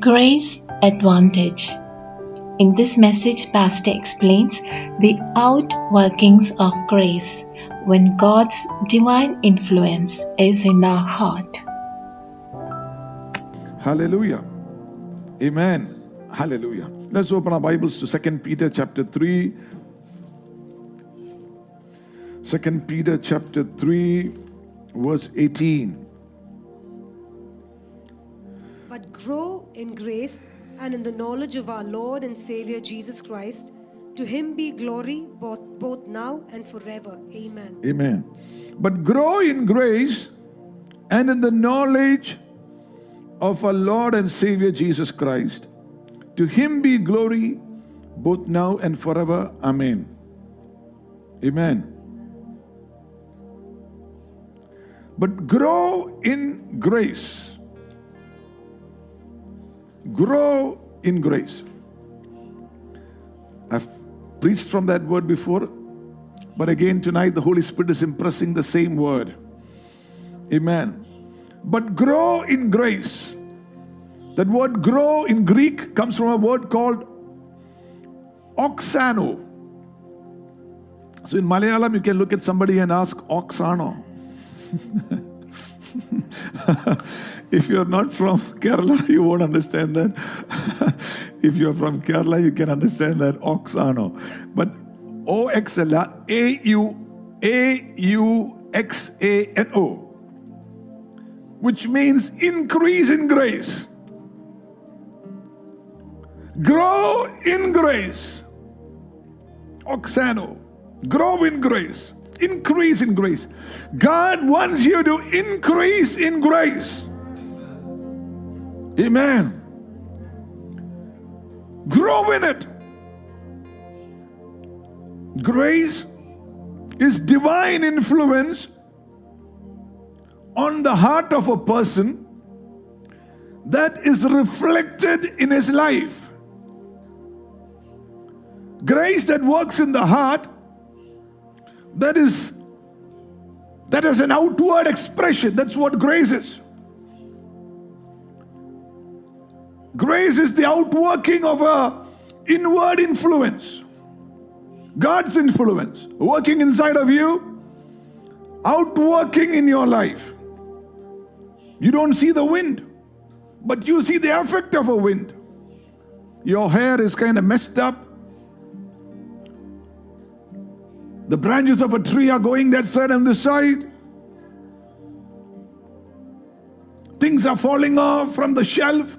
Grace Advantage. In this message, Pastor explains the outworkings of grace when God's divine influence is in our heart. Hallelujah. Amen. Hallelujah. Let's open our Bibles to 2 Peter chapter 3. 2 Peter chapter 3, verse 18. But grow in grace and in the knowledge of our Lord and Savior Jesus Christ. To him be glory both, both now and forever. Amen. Amen. But grow in grace and in the knowledge of our Lord and Savior Jesus Christ. To him be glory both now and forever. Amen. Amen. But grow in grace. Grow in grace. I've preached from that word before, but again tonight the Holy Spirit is impressing the same word. Amen. But grow in grace. That word grow in Greek comes from a word called auxano. So in Malayalam, you can look at somebody and ask oxano. if you're not from Kerala, you won't understand that. if you're from Kerala, you can understand that oxano. But O X L A U A U X A N O, which means increase in grace. Grow in grace. Auxano. Grow in grace. Increase in grace. God wants you to increase in grace. Amen. Grow in it. Grace is divine influence on the heart of a person that is reflected in his life. Grace that works in the heart that is that is an outward expression. That's what grace is. Grace is the outworking of a inward influence. God's influence working inside of you, outworking in your life. You don't see the wind, but you see the effect of a wind. Your hair is kind of messed up. The branches of a tree are going that side and this side. Things are falling off from the shelf.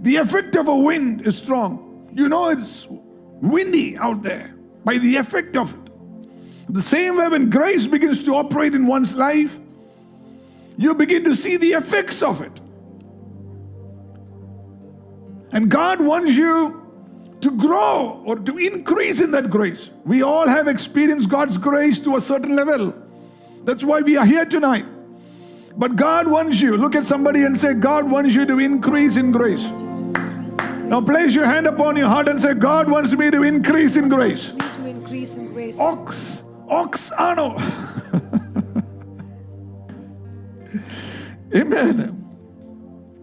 The effect of a wind is strong. You know it's windy out there by the effect of it. The same way when grace begins to operate in one's life, you begin to see the effects of it. And God wants you to grow or to increase in that grace. We all have experienced God's grace to a certain level. That's why we are here tonight. But God wants you, look at somebody and say, God wants you to increase in grace. Now place your hand upon your heart and say, God wants me to increase in grace. Me to increase in grace. Ox, ox ano. Amen.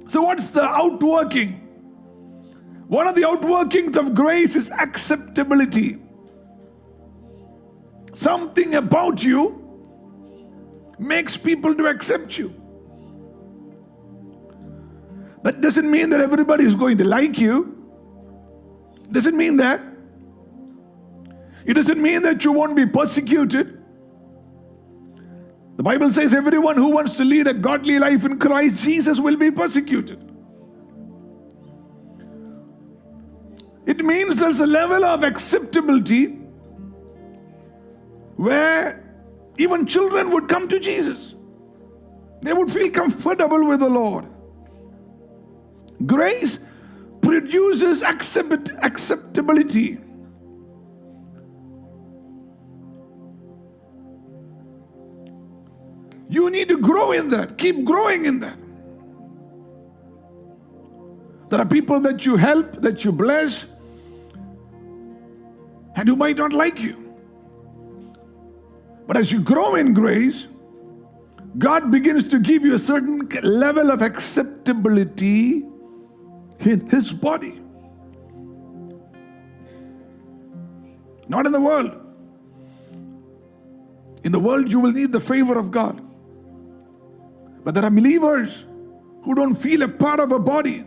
So, what's the outworking? One of the outworkings of grace is acceptability. Something about you makes people to accept you. That doesn't mean that everybody is going to like you. Doesn't mean that. It doesn't mean that you won't be persecuted. The Bible says everyone who wants to lead a godly life in Christ Jesus will be persecuted. It means there's a level of acceptability where even children would come to Jesus. They would feel comfortable with the Lord. Grace produces accept- acceptability. You need to grow in that. Keep growing in that. There are people that you help, that you bless, and who might not like you. But as you grow in grace, God begins to give you a certain level of acceptability in His body. Not in the world. In the world, you will need the favor of God. But there are believers who don't feel a part of a body.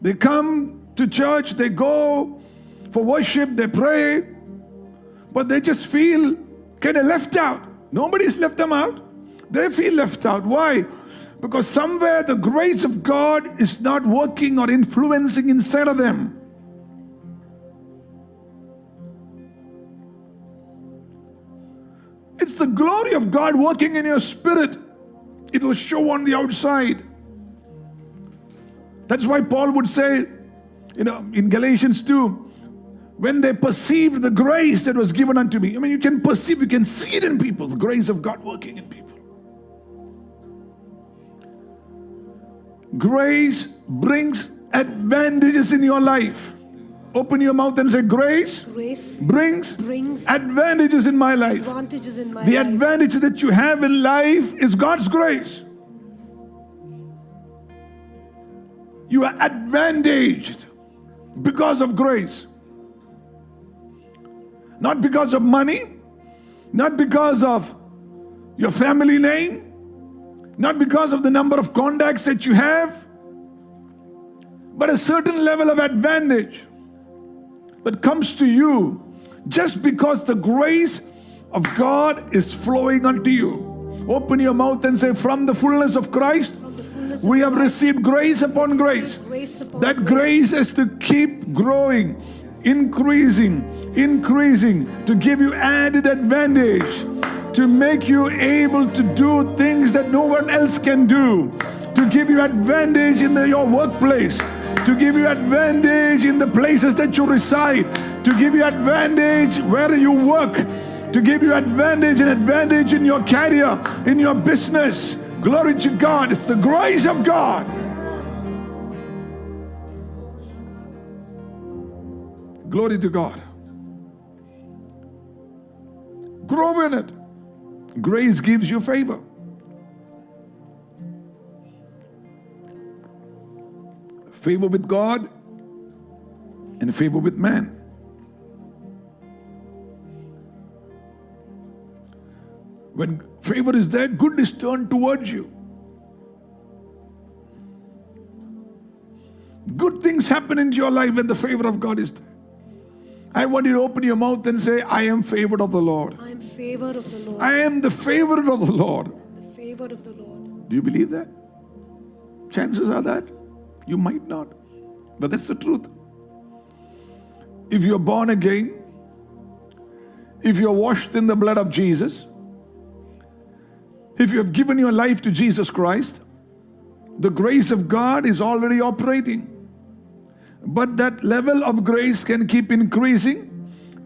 They come to church, they go for worship, they pray, but they just feel kind of left out. Nobody's left them out. They feel left out. Why? Because somewhere the grace of God is not working or influencing inside of them. It's the glory of God working in your spirit. It will show on the outside. That's why Paul would say, you know, in Galatians 2, when they perceived the grace that was given unto me. I mean, you can perceive, you can see it in people, the grace of God working in people. Grace brings advantages in your life. Open your mouth and say, Grace Grace brings brings advantages in my life. advantages in my The life. advantage that you have in life is God's grace. You are advantaged because of grace. Not because of money, not because of your family name, not because of the number of contacts that you have, but a certain level of advantage that comes to you just because the grace of God is flowing unto you. Open your mouth and say, From the fullness of Christ, fullness we of have God, received grace upon grace. grace upon That grace is to keep growing, increasing, increasing, to give you added advantage, to make you able to do things that no one else can do, to give you advantage in the- your workplace, to give you advantage in the places that you reside, to give you advantage where you work, to give you advantage and advantage in your career, in your business. Glory to God. It's the grace of God. Glory to God. Grow in it. Grace gives you favor. Favor with God and favor with man. When favor is there, good is turned towards you. Good things happen into your life when the favor of God is there. I want you to open your mouth and say, I am favored of the Lord. I am favored of the Lord. I am the favorite of the Lord. the favored of the Lord. Do you believe that? Chances are that you might not. But that's the truth. If you're born again, if you're washed in the blood of Jesus, if you have given your life to Jesus Christ, the grace of God is already operating. But that level of grace can keep increasing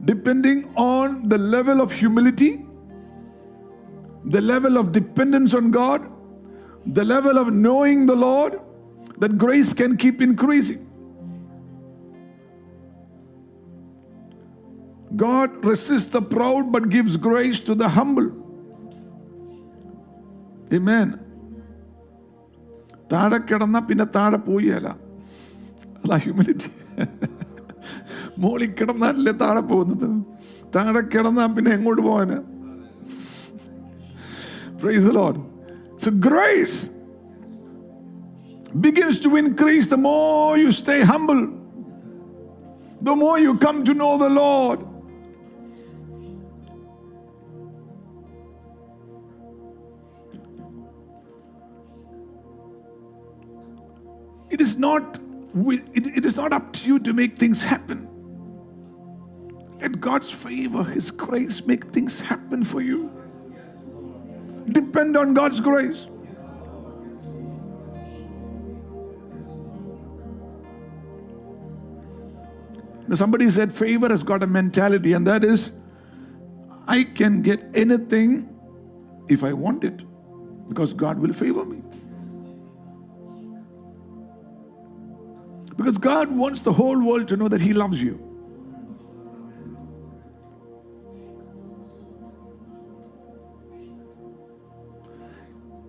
depending on the level of humility, the level of dependence on God, the level of knowing the Lord, that grace can keep increasing. God resists the proud but gives grace to the humble. Amen. താഴെ കിടന്ന പിന്നെ താഴെ പോയല്ല അതാ humility മോളിൽ കിടന്നല്ലേ താഴെ പോകുന്നത് താഴെ കിടന്നാ പിന്നെ എങ്ങോട്ട് പോവാന് Praise the Lord. So grace begins to increase the more you stay humble, the more you come to know the Lord. It is not wi- it- it is not up to you to make things happen. Let God's favor, His grace make things happen for you. Depend on God's grace. Now, somebody said favor has got a mentality, and that is I can get anything if I want it because God will favor me. Because God wants the whole world to know that He loves you.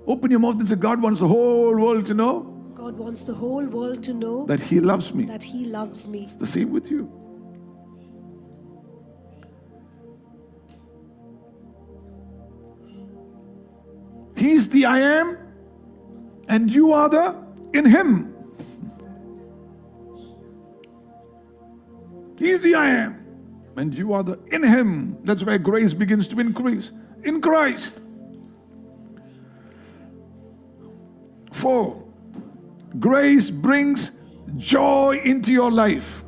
Open your mouth and say, God wants the whole world to know God wants the whole world to know that He loves me. that He loves me. It's The same with you. He's the I am, and you are the in Him. The I am, and you are the in Him. That's where grace begins to increase. In Christ. Four, grace brings joy into your life.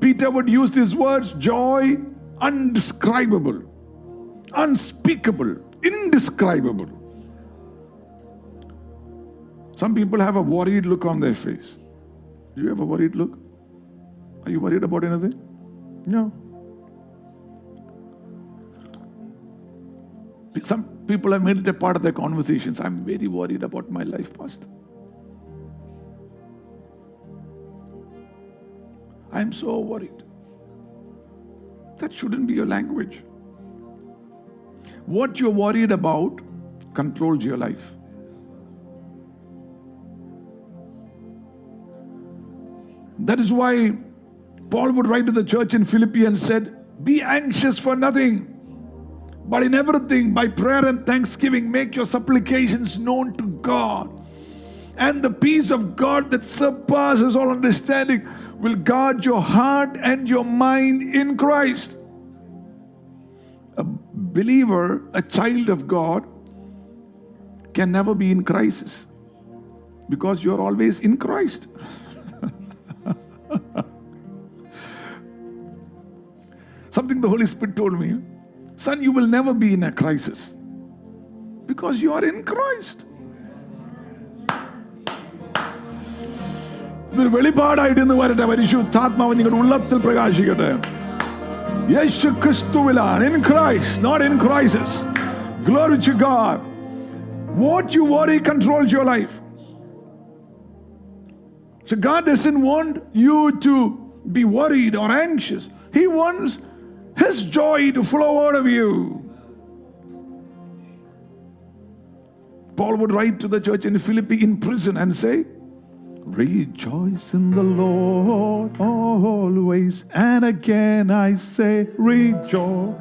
Peter would use these words joy, undescribable, unspeakable, indescribable. Some people have a worried look on their face. Do you have a worried look? Are you worried about anything? No. Some people have made it a part of their conversations. I'm very worried about my life, Pastor. I'm so worried. That shouldn't be your language. What you're worried about controls your life. That is why Paul would write to the church in Philippi and said, Be anxious for nothing, but in everything, by prayer and thanksgiving, make your supplications known to God. And the peace of God that surpasses all understanding will guard your heart and your mind in Christ. A believer, a child of God, can never be in crisis because you're always in Christ. Something the Holy Spirit told me Son, you will never be in a crisis because you are in Christ. ഇതൊരു വെളിപാടായിട്ട് ഇന്ന് വരട്ടെ പരിശുദ്ധാത്മാവ് നിങ്ങളുടെ ഉള്ളത്തിൽ പ്രകാശിക്കട്ടെ യേശു ക്രിസ്തുവിലാണ് in Christ not in crisis glory to God what you worry controls your life So God doesn't want you to be worried or anxious. He wants his joy to flow out of you. Paul would write to the church in Philippi in prison and say, Rejoice in the Lord always. And again I say, Rejoice.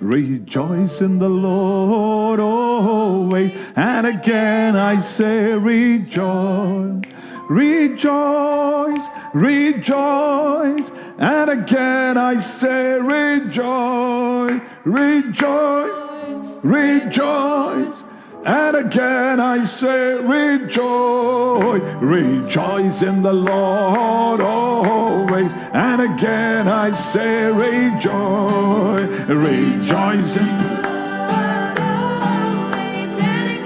Rejoice in the Lord always. And again I say, Rejoice. Rejoice, rejoice, and again I say rejoice, rejoice, rejoice, and again I say rejoice, rejoice in the Lord always, and again I say rejoice, rejoice in the Lord. I say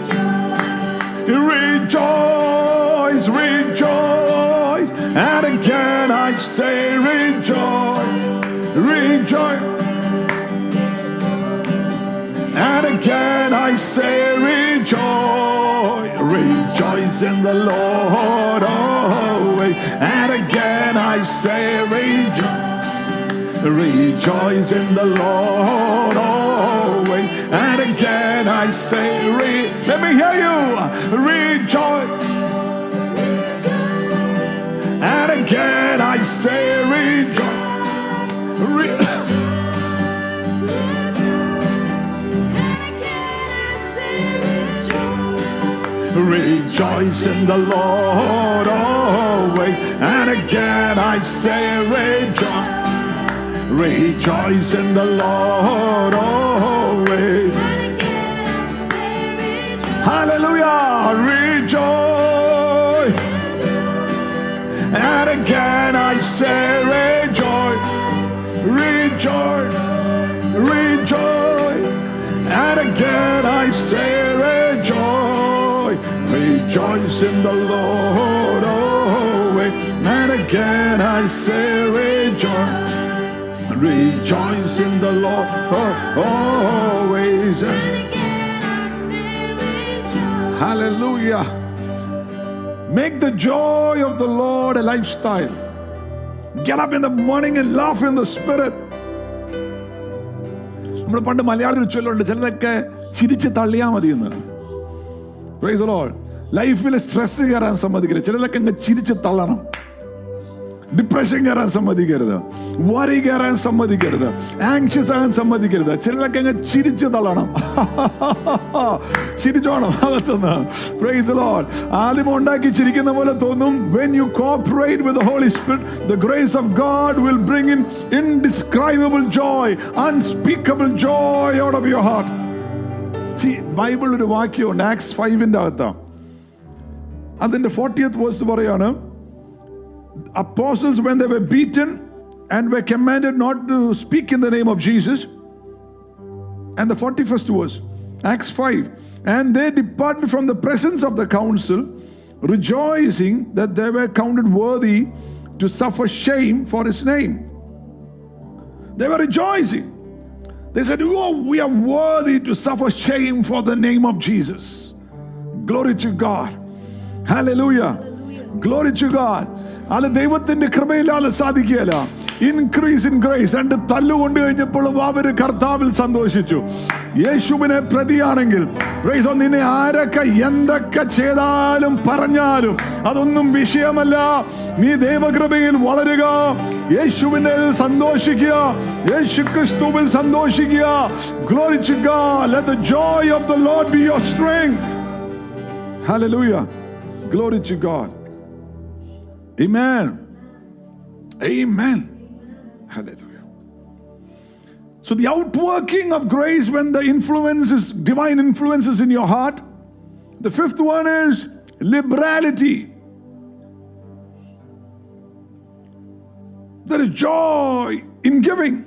rejoice, rejoice, rejoice, again I say rejoice, rejoice in the Lord always, and again I say rejoice, rejoice in the Lord always, and again I say re- let me hear you, rejoice. And again I say rejoice. Re- rejoice in the Lord always. And again I say rejoice. Rejoice in the Lord always. Hallelujah. Rejoice. And again I say rejoice. Rejoice. Rejoice in the Lord always. And again I say rejoice. Rejoice in the Lord always. Hallelujah. Make the joy of the Lord a lifestyle. Get up in the morning and laugh in the spirit. നമ്മൾ പണ്ട് മലയാളത്തിൽ ചൊല്ലുണ്ട് ചിലതൊക്കെ ചിരിച്ച് തള്ളിയാ മതി എന്ന് ലൈഫിൽ stress കയറാൻ സമ്മതിക്കരുത്. ചിലതൊക്കെ അങ്ങ് ചിരിച്ച് തള്ളണം. ഡിപ്രഷൻ കയറാൻ സമ്മതിക്കരുത്. വറി കയറാൻ സമ്മതിക്കരുത്. ആങ്ഷ്യസ് ആകാൻ സമ്മതിക്കരുത്. ചിലതൊക്കെ അങ്ങ് ചിരിച്ച് തള്ളണം. ചിരിച്ചോണം അകത്തുനിന്ന്. പ്രൈസ് ലോൾ ആദ്യം ഉണ്ടാക്കി ചിരിക്കുന്ന പോലെ തോന്നും. When you cooperate with holy spirit the grace of God will bring in indescribable joy unspeakable joy out of your heart bible ഒരു വാക്യമുണ്ട്. ആക്സ് ഫൈവിന്റെ അകത്താണ് അതിന്റെ ഫോർട്ടിയത്ത് വേഴ്സ് പറയാണ് apostles when they were beaten and were commanded not to speak in the name of Jesus. And the 41st verse, Acts 5. And they departed from the presence of the council, rejoicing that they were counted worthy to suffer shame for his name. They were rejoicing. They said, Oh, we are worthy to suffer shame for the name of Jesus. Glory to God. Glory to God. അത് ദൈവത്തിന്റെ കൃപയില്ലാതെ സാധിക്കുകയല്ല. Increase in grace രണ്ട് തല്ലുകൊണ്ട് കഴിഞ്ഞപ്പോഴും അവർ കർത്താവിൽ സന്തോഷിച്ചു. യേശുവിനെ പ്രതിയാണെങ്കിൽ നിന്നെ ആരൊക്കെ എന്തൊക്കെ ചെയ്താലും പറഞ്ഞാലും അതൊന്നും വിഷയമല്ല. നീ ദൈവകൃപയിൽ വളരുക. യേശുവിനെ സന്തോഷിക്കുക. യേശു ക്രിസ്തുവിൽ സന്തോഷിക്കുക the joy of the Lord be your strength. Glory to God. Amen. Amen. Hallelujah. So the outworking of grace when the influence is divine influence is in your heart. The fifth one is liberality. There is joy in giving.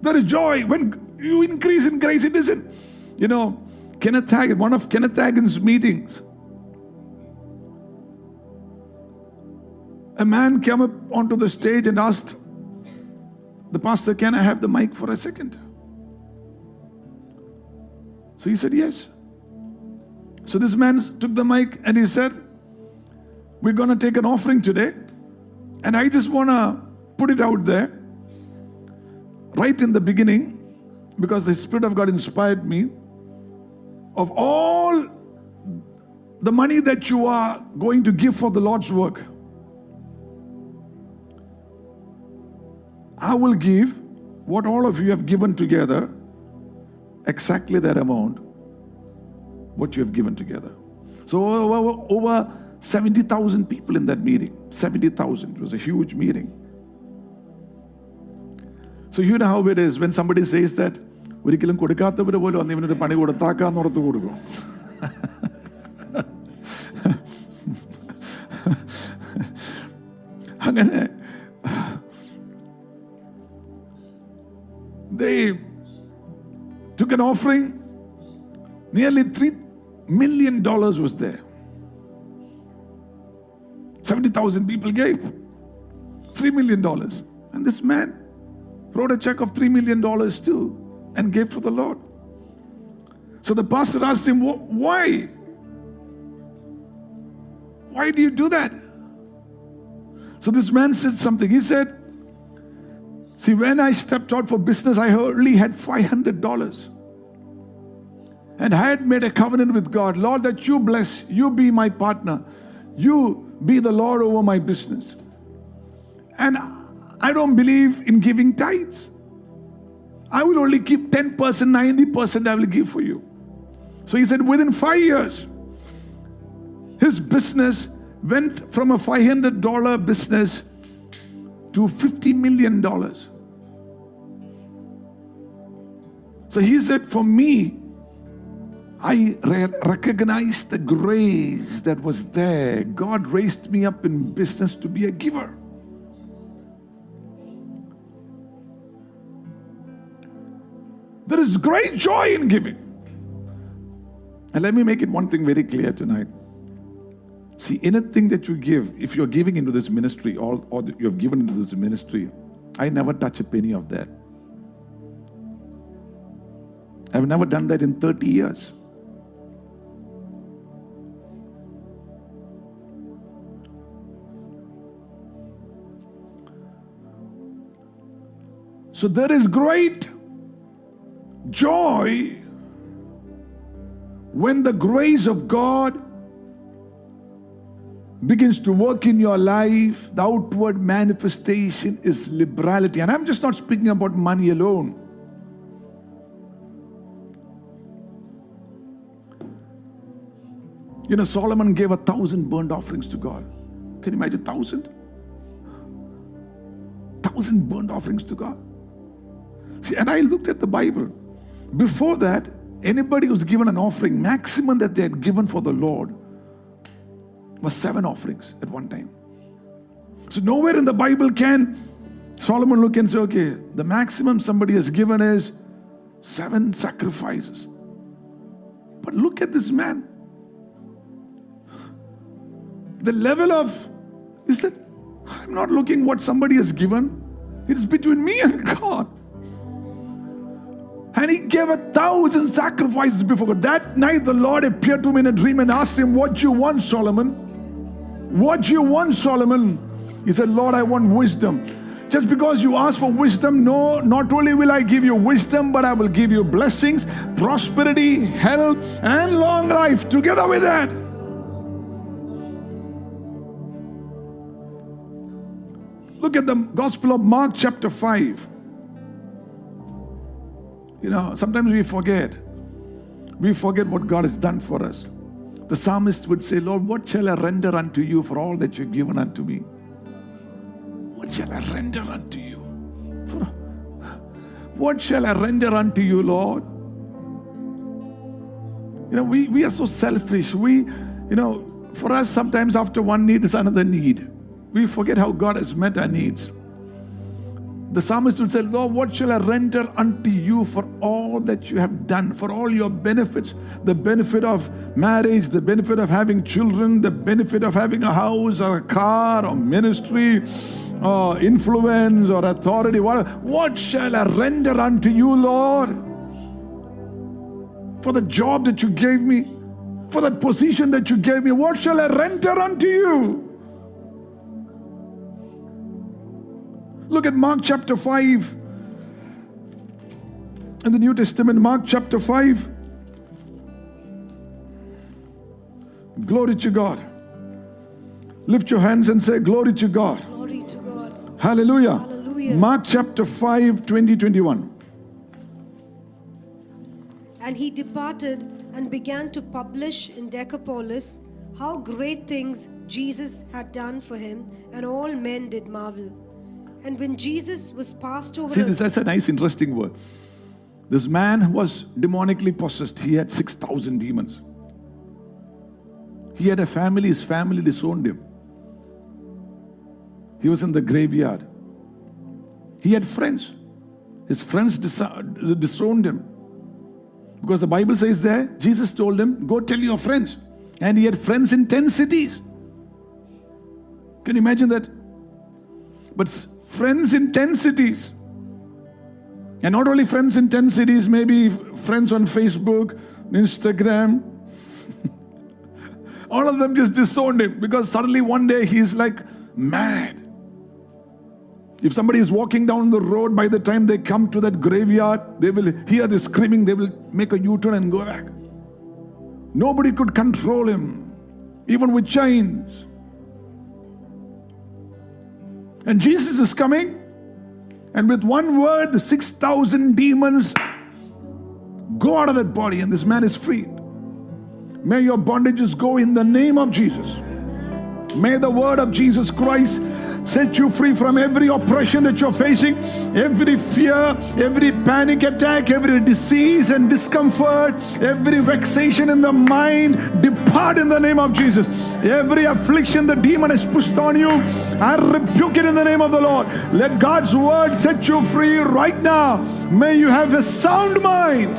There is joy when you increase in grace. It isn't, you know, Kenneth Hagin, one of Kenneth Hagin's meetings. A man came up onto the stage and asked the pastor, Can I have the mic for a second? So he said, Yes. So this man took the mic and he said, We're going to take an offering today. And I just want to put it out there right in the beginning because the Spirit of God inspired me. Of all the money that you are going to give for the Lord's work, I will give what all of you have given together, exactly that amount, what you have given together. So, over, over 70,000 people in that meeting. 70,000. It was a huge meeting. So, you know how it is when somebody says that, ഒരിക്കലും കൊടുക്കാത്തവർ പോലും അന്ന് ഇവനൊരു പണി കൊടുത്താക്കാന്ന് ഓർത്ത് കൊടുക്കും അങ്ങനെ they took an offering. Nearly three million dollars was there. 70,000 people gave. $3 million. And this man wrote a check of $3 million too and gave for the Lord. So the pastor asked him, Why? Why do you do that? So this man said something. He said, See, when I stepped out for business, I only had $500. And I had made a covenant with God Lord, that you bless, you be my partner, you be the Lord over my business. And I don't believe in giving tithes. I will only keep 10%, 90% I will give for you. So he said, within five years, his business went from a $500 business to $50 million. So he said, For me, I re- recognized the grace that was there. God raised me up in business to be a giver. There is great joy in giving. And let me make it one thing very clear tonight. See, anything that you give, if you're giving into this ministry or, or you have given into this ministry, I never touch a penny of that. I've never done that in 30 years. So there is great joy when the grace of God begins to work in your life, the outward manifestation is liberality. And I'm just not speaking about money alone. You know, Solomon gave a thousand burnt offerings to God. Can you imagine thousand? Thousand burnt offerings to God. See, and I looked at the Bible. Before that, anybody who's given an offering, maximum that they had given for the Lord was seven offerings at one time. So nowhere in the Bible can Solomon look and say, okay, the maximum somebody has given is seven sacrifices. But look at this man. The level of, he said, I'm not looking what somebody has given. It's between me and God. And he gave a thousand sacrifices before God. That night, the Lord appeared to him in a dream and asked him, What do you want, Solomon? What do you want, Solomon? He said, Lord, I want wisdom. Just because you ask for wisdom, no, not only will I give you wisdom, but I will give you blessings, prosperity, health, and long life together with that. Look at the Gospel of Mark, chapter 5. You know, sometimes we forget. We forget what God has done for us. The psalmist would say, Lord, what shall I render unto you for all that you've given unto me? What shall I render unto you? For, what shall I render unto you, Lord? You know, we, we are so selfish. We, you know, for us, sometimes after one need is another need. We forget how God has met our needs. The psalmist would say, Lord, what shall I render unto you for all that you have done, for all your benefits? The benefit of marriage, the benefit of having children, the benefit of having a house or a car or ministry or influence or authority. What, what shall I render unto you, Lord? For the job that you gave me, for that position that you gave me, what shall I render unto you? Look at Mark chapter 5 in the New Testament, Mark chapter 5. Glory to God. Lift your hands and say, Glory to God. Glory to God. Hallelujah. Hallelujah. Mark chapter 5, 20, 21. And he departed and began to publish in Decapolis how great things Jesus had done for him, and all men did marvel. And when Jesus was passed over, See, this, that's a nice, interesting word. This man was demonically possessed. He had 6,000 demons. He had a family, his family disowned him. He was in the graveyard. He had friends. His friends disowned him. Because the Bible says there, Jesus told him, Go tell your friends. And he had friends in 10 cities. Can you imagine that? But friends in 10 cities. And not only friends in 10 cities, maybe friends on Facebook, Instagram. All of them just disowned him because suddenly one day he's like mad. If somebody is walking down the road, by the time they come to that graveyard, they will hear the screaming, they will make a U turn and go back. Nobody could control him, even with chains. And Jesus is coming, and with one word, the 6,000 demons go out of that body, and this man is freed. May your bondages go in the name of Jesus. May the word of Jesus Christ set you free from every oppression that you're facing, every fear, every panic attack, every disease and discomfort, every vexation in the mind. Depart in the name of Jesus. Every affliction the demon has pushed on you, I rebuke it in the name of the Lord. Let God's word set you free right now. May you have a sound mind.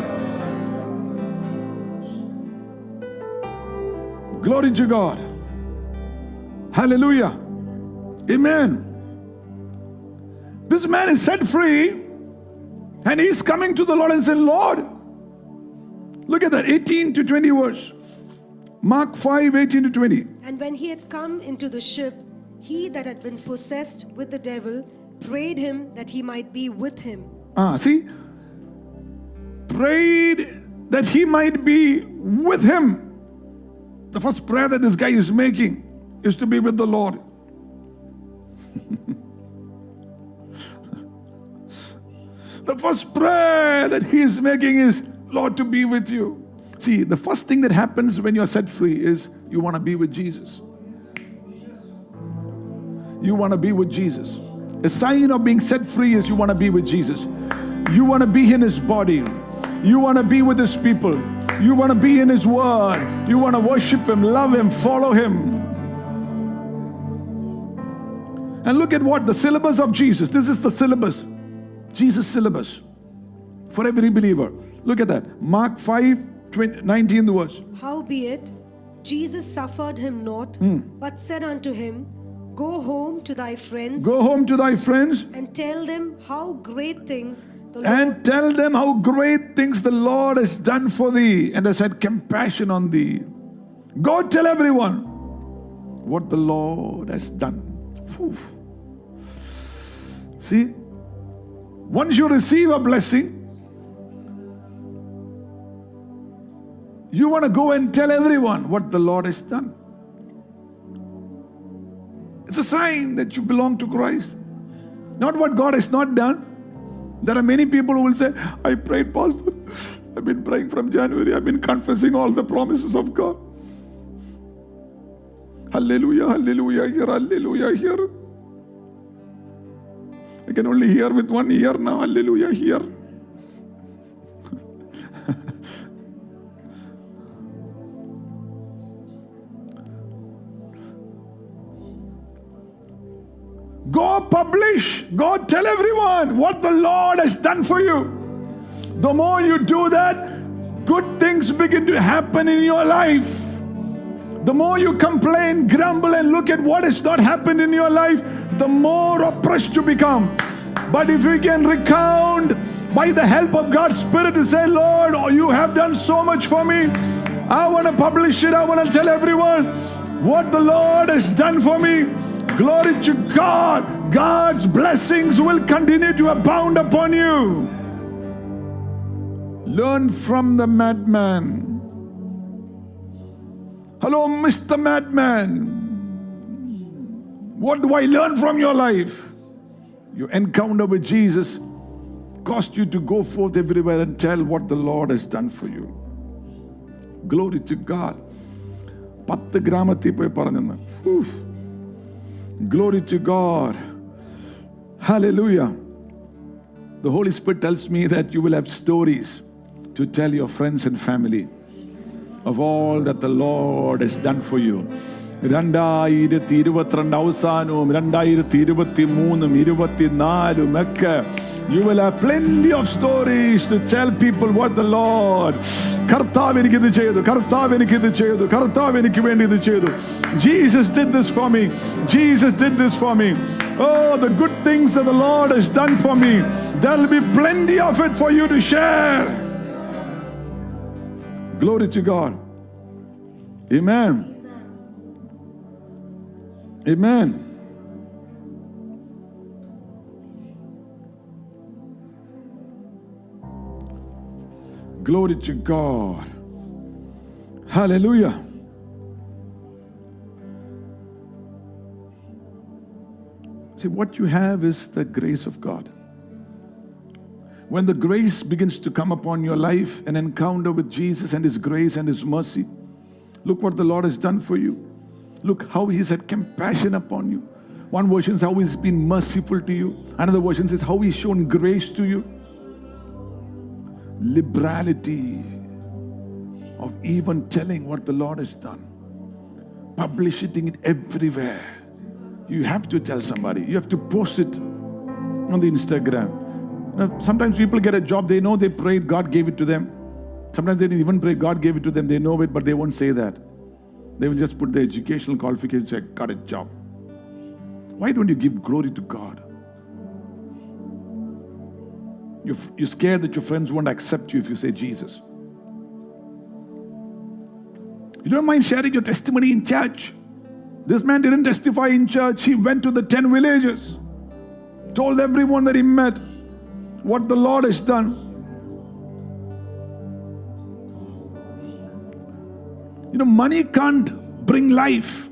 Glory to God. Hallelujah. Amen. This man is set free and he's coming to the Lord and saying, Lord, look at that 18 to 20 verse. Mark 5 18 to 20. and when he had come into the ship, he that had been possessed with the devil prayed him that he might be with him. Ah, see? Prayed that he might be with him. The first prayer that this guy is making is to be with the Lord. the first prayer that he is making is, Lord, to be with you. See, the first thing that happens when you are set free is you want to be with Jesus. You want to be with Jesus. A sign of being set free is you want to be with Jesus. You want to be in his body. You want to be with his people. You want to be in his word. You want to worship him, love him, follow him. And look at what the syllabus of Jesus. This is the syllabus. Jesus syllabus for every believer. Look at that. Mark 5 20, 19 the verse. Howbeit, Jesus suffered him not, Hmm. but said unto him, Go home to thy friends Go home to thy friends and tell them how great things the Lord and tell them how great things the Lord has done for thee and has had compassion on thee. Go tell everyone what the Lord has done. Phew. See, once you receive a blessing, you want to go and tell everyone what the Lord has done. It's a sign that you belong to Christ. Not what God has not done. There are many people who will say, I prayed, Pastor. I've been praying from January. I've been confessing all the promises of God. Hallelujah, hallelujah, here, hallelujah, here. I can only hear with one ear now, hallelujah, here. Go publish, go tell everyone what the Lord has done for you. The more you do that, good things begin to happen in your life. The more you complain, grumble, and look at what has not happened in your life, the more oppressed you become. But if you can recount by the help of God's Spirit to say, Lord, you have done so much for me. I want to publish it. I want to tell everyone what the Lord has done for me. Glory to God. God's blessings will continue to abound upon you. Learn from the madman. Hello, Mr. Madman. What do I learn from your life? Your encounter with Jesus caused you to go forth everywhere and tell what the Lord has done for you. Glory to God. പത്ത് ഗ്രാമത്തിൽ പോയി പറഞ്ഞെന്ന് Glory to God. Hallelujah. The Holy Spirit tells me that you will have stories to tell your friends and family of all that the Lord has done for you. രണ്ടായിരത്തി ഇരുപത്തിരണ്ട് അവസാനവും രണ്ടായിരത്തി ഇരുപത്തി മൂന്നും ഇരുപത്തിനാലും ഒക്കെ You will have plenty of stories to tell people what the Lord കർത്താവ് എനിക്ക് ഇത് ചെയ്തു കർത്താവ് എനിക്ക് ഇത് ചെയ്തു കർത്താവ് എനിക്ക് വേണ്ടി ഇത് ചെയ്തു Jesus did this for me Jesus did this for me Oh the good things that the Lord has done for me there will be plenty of it for you to share Glory to God Amen Amen. Glory to God. Hallelujah. See, what you have is the grace of God. When the grace begins to come upon your life, an encounter with Jesus and His grace and His mercy, look what the Lord has done for you. Look how He's had compassion upon you. One version is how He's been merciful to you, another version says how He's shown grace to you. Liberality of even telling what the Lord has done, publishing it everywhere. You have to tell somebody, you have to post it on the Instagram. Now, sometimes people get a job, they know they prayed, God gave it to them. Sometimes they didn't even pray, God gave it to them, they know it, but they won't say that. They will just put their educational qualification, say, got a job. Why don't you give glory to God? You're, you're scared that your friends won't accept you if you say Jesus. You don't mind sharing your testimony in church. This man didn't testify in church, he went to the 10 villages. told everyone that he met what the Lord has done. You know, money can't bring life.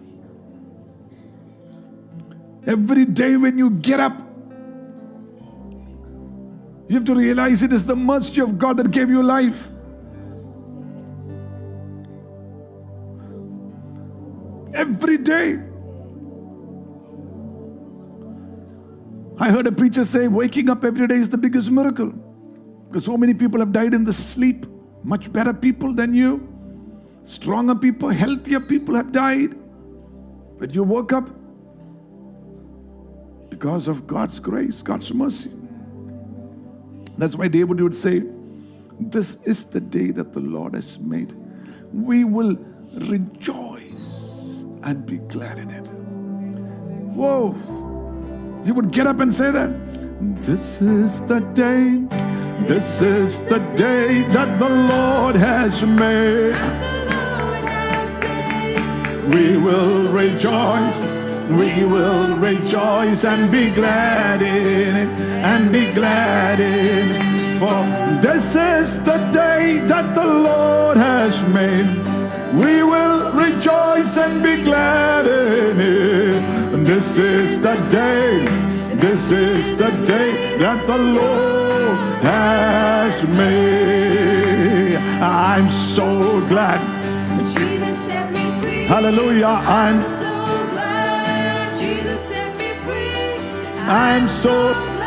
Every day when you get up, you have to realize it is the mercy of God that gave you life. Every day. I heard a preacher say, waking up every day is the biggest miracle. Because so many people have died in the sleep. Much better people than you. Stronger people, healthier people have died. But you woke up because of God's grace, God's mercy. That's why David would say, This is the day that the Lord has made. We will rejoice and be glad in it. Whoa. He would get up and say that. This is the day, this is the day that the Lord has made. We will rejoice, we will rejoice and be glad in it, and be glad in it. For this is the day that the Lord has made. We will rejoice and be glad in it. This is the day, this is the day that the Lord has made. I'm so glad. Jesus set me free. Hallelujah. I'm so I'm so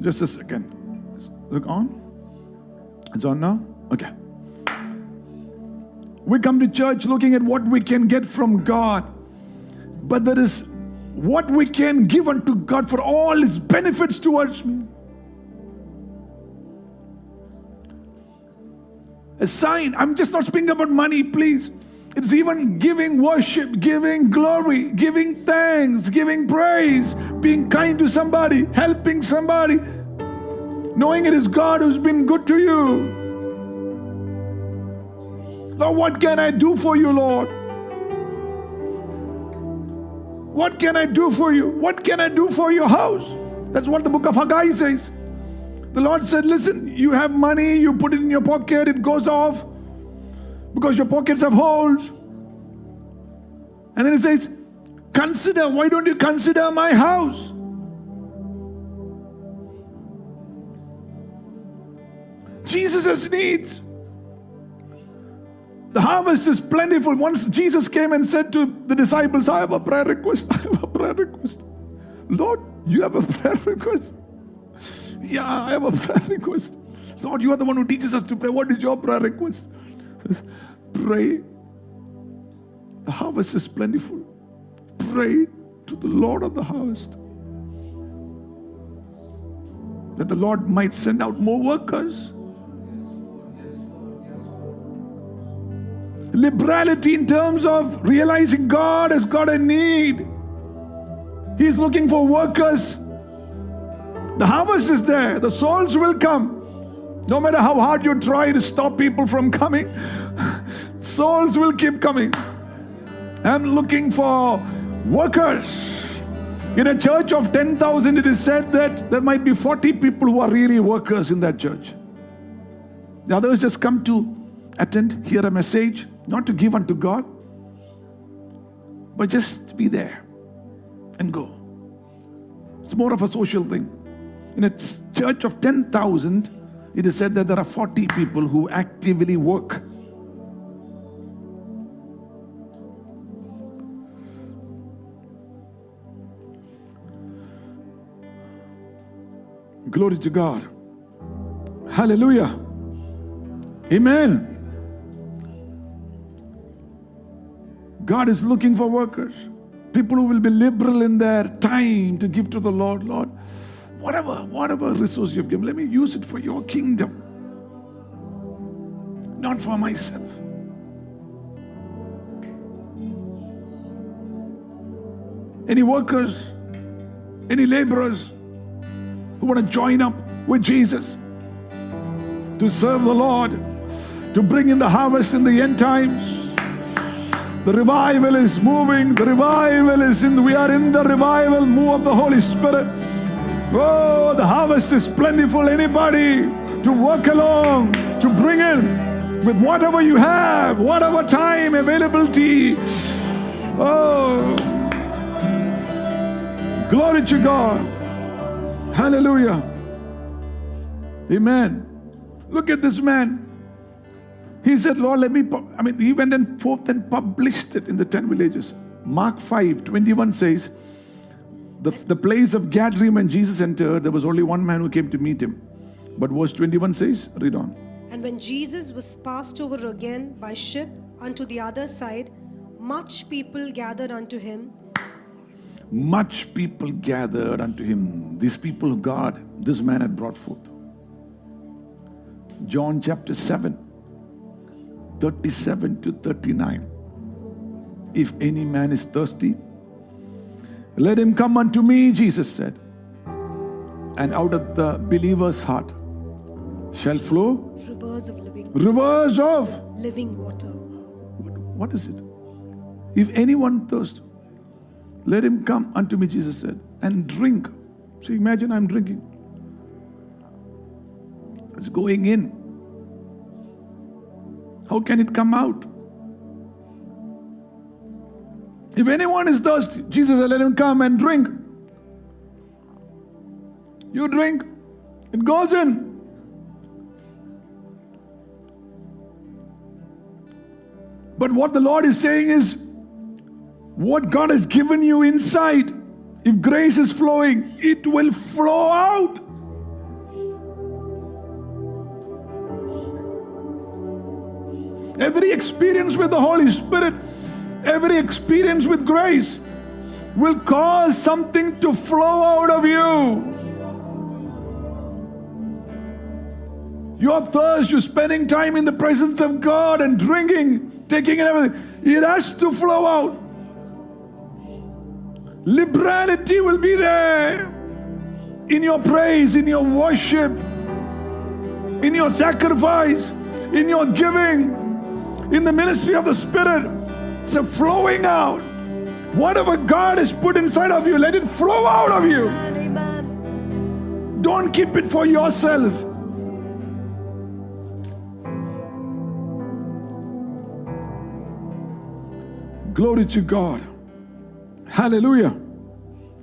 Just a second. Look on. It's on now? Okay. We come to church looking at what we can get from God, but there is what we can give unto God for all His benefits towards me. A sign, I'm just not speaking about money, please. It's even giving worship, giving glory, giving thanks, giving praise, being kind to somebody, helping somebody, knowing it is God who's been good to you. Lord, what can I do for you, Lord? What can I do for you? What can I do for your house? That's what the book of Haggai says. The Lord said, Listen, you have money, you put it in your pocket, it goes off because your pockets have holes. And then it says, Consider, why don't you consider my house? Jesus has needs. The harvest is plentiful. Once Jesus came and said to the disciples, I have a prayer request. I have a prayer request. Lord, you have a prayer request. Yeah, I have a prayer request. Lord, you are the one who teaches us to pray. What is your prayer request? Says, Pray. The harvest is plentiful. Pray to the Lord of the harvest. That the Lord might send out more workers. liberality in terms of realizing God has got a need. He's looking for workers. The harvest is there, the souls will come. No matter how hard you try to stop people from coming, souls will keep coming. I'm looking for workers. In a church of 10,000, it is said that there might be 40 people who are really workers in that church. The others just come to attend, hear a message, not to give unto God, but just be there and go. It's more of a social thing. In a church of 10,000, it is said that there are 40 people who actively work. Glory to God. Hallelujah. Amen. God is looking for workers, people who will be liberal in their time to give to the Lord. Lord, whatever, whatever resource you've given, let me use it for your kingdom, not for myself. Any workers, any laborers who want to join up with Jesus to serve the Lord, to bring in the harvest in the end times. The revival is moving. The revival is in. We are in the revival move of the Holy Spirit. Oh, the harvest is plentiful. Anybody to work along, to bring in with whatever you have, whatever time availability. Oh, glory to God. Hallelujah. Amen. Look at this man. He said, Lord, let me. I mean, he went and forth and published it in the 10 villages. Mark 5 21 says, the, the place of gathering when Jesus entered, there was only one man who came to meet him. But verse 21 says, read on. And when Jesus was passed over again by ship unto the other side, much people gathered unto him, Much people gathered unto him. These people of God, this man had brought forth. John chapter 7, 37 to 39. If any man is thirsty, let him come unto me, Jesus said. And out of the believer's heart shall flow rivers of living, rivers of living water. what, what is it? If anyone thirst, let him come unto me, Jesus said, and drink. So imagine I'm drinking. It's going in. How can it come out? If anyone is thirsty, Jesus said, let him come and drink. You drink, it goes in. But what the Lord is saying is, what God has given you inside, if grace is flowing, it will flow out. Every experience with the Holy Spirit, every experience with grace will cause something to flow out of you. Your thirst, you're spending time in the presence of God and drinking, taking everything, it has to flow out. Liberality will be there in your praise, in your worship, in your sacrifice, in your giving. In the ministry of the Spirit, it's a flowing out. Whatever God has put inside of you, let it flow out of you. Don't keep it for yourself. Glory to God. Hallelujah.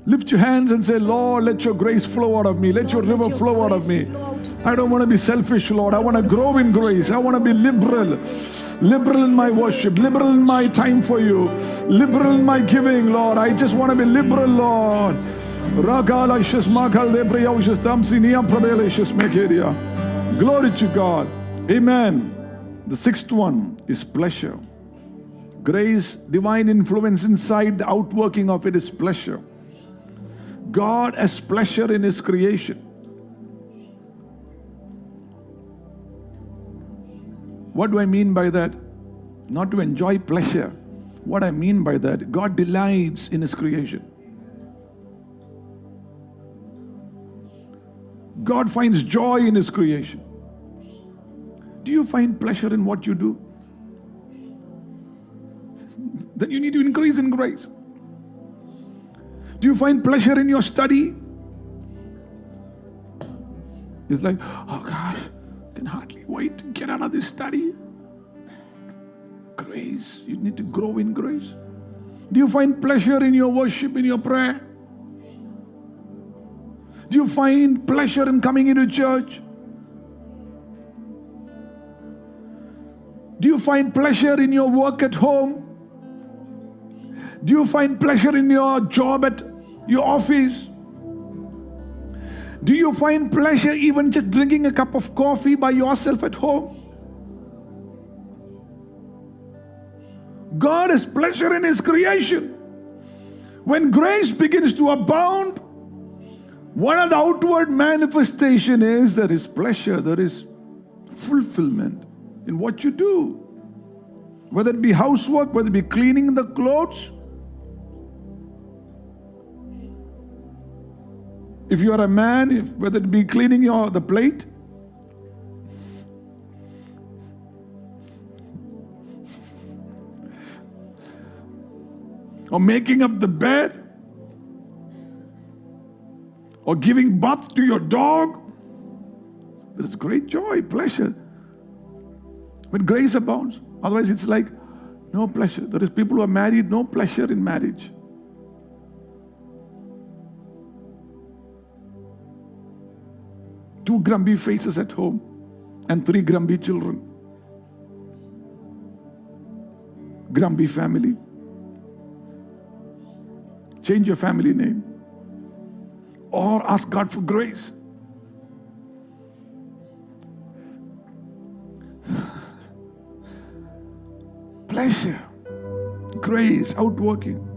Lift your hands and say, Lord, let your grace flow out of me. Let your Lord, let river your flow out of me. flow out of I don't want to be selfish, Lord. I want to grow in grace. I want to be liberal. Liberal in my worship, liberal in my time for you, liberal in my giving, Lord. I just want to be liberal, Lord. Ragala ishas makal debriya ishas damsi niyam prabela ishas mekeria. Glory to God. Amen. The sixth one is pleasure. Grace, divine influence inside, the outworking of it is pleasure. God has pleasure in His creation. What do I mean by that? Not to enjoy pleasure. What I mean by that, God delights in His creation. God finds joy in His creation. Do you find pleasure in what you do? Then you need to increase in grace. Do you find pleasure in your study? It's like, oh God, I can hardly wait to get out of this study. Grace, you need to grow in grace. Do you find pleasure in your worship, in your prayer? Do you find pleasure in coming into church? Do you find pleasure in your work at home? Do you find pleasure in your job at your office? Do you find pleasure even just drinking a cup of coffee by yourself at home? God has pleasure in His creation. When grace begins to abound, one of the outward manifestation is there is pleasure, there is fulfillment in what you do. Whether it be housework, whether it be cleaning the clothes, If you are a man, if, whether it be cleaning your the plate, or making up the bed, or giving bath to your dog, there is great joy, pleasure. When grace abounds, otherwise it's like no pleasure. There is people who are married, no pleasure in marriage. Two grumpy faces at home and three grumpy children. Grumpy family. Change your family name. Or ask God for grace. Pleasure, grace, outworking.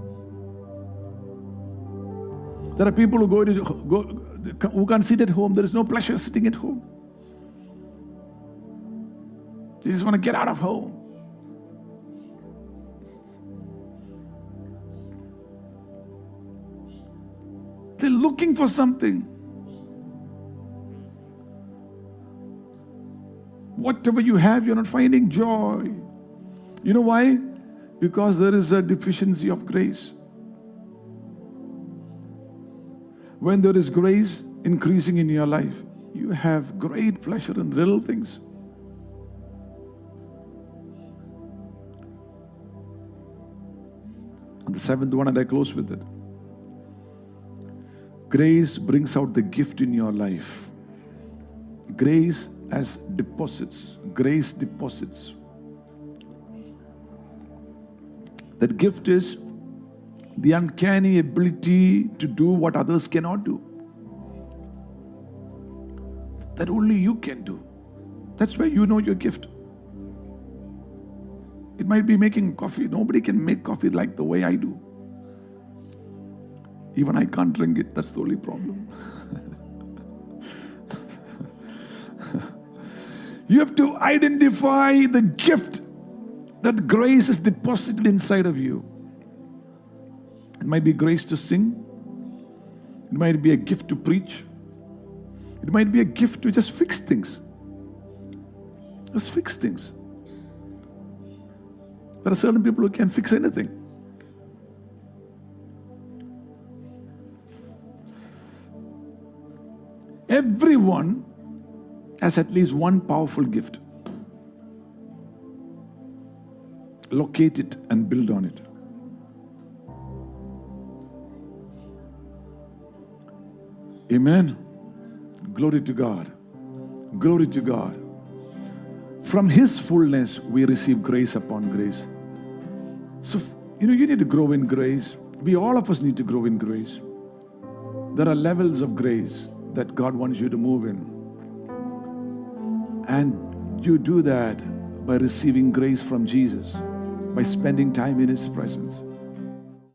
There are people who go to go, who can't sit at home. There is no pleasure sitting at home. They just want to get out of home. They're looking for something. Whatever you have, you're not finding joy. You know why? Because there is a deficiency of grace. When there is grace increasing in your life, you have great pleasure in little things. And the seventh one, and I close with it. Grace brings out the gift in your life. Grace as deposits. Grace deposits. That gift is the uncanny ability to do what others cannot do. That only you can do. That's where you know your gift. It might be making coffee. Nobody can make coffee like the way I do. Even I can't drink it. That's the only problem. you have to identify the gift that grace is deposited inside of you. It might be grace to sing. It might be a gift to preach. It might be a gift to just fix things. Just fix things. There are certain people who can fix anything. Everyone has at least one powerful gift. Locate it and build on it. Amen. Glory to God. Glory to God. From His fullness, we receive grace upon grace. So, you know, you need to grow in grace. We, all of us, need to grow in grace. There are levels of grace that God wants you to move in. And you do that by receiving grace from Jesus, by spending time in His presence.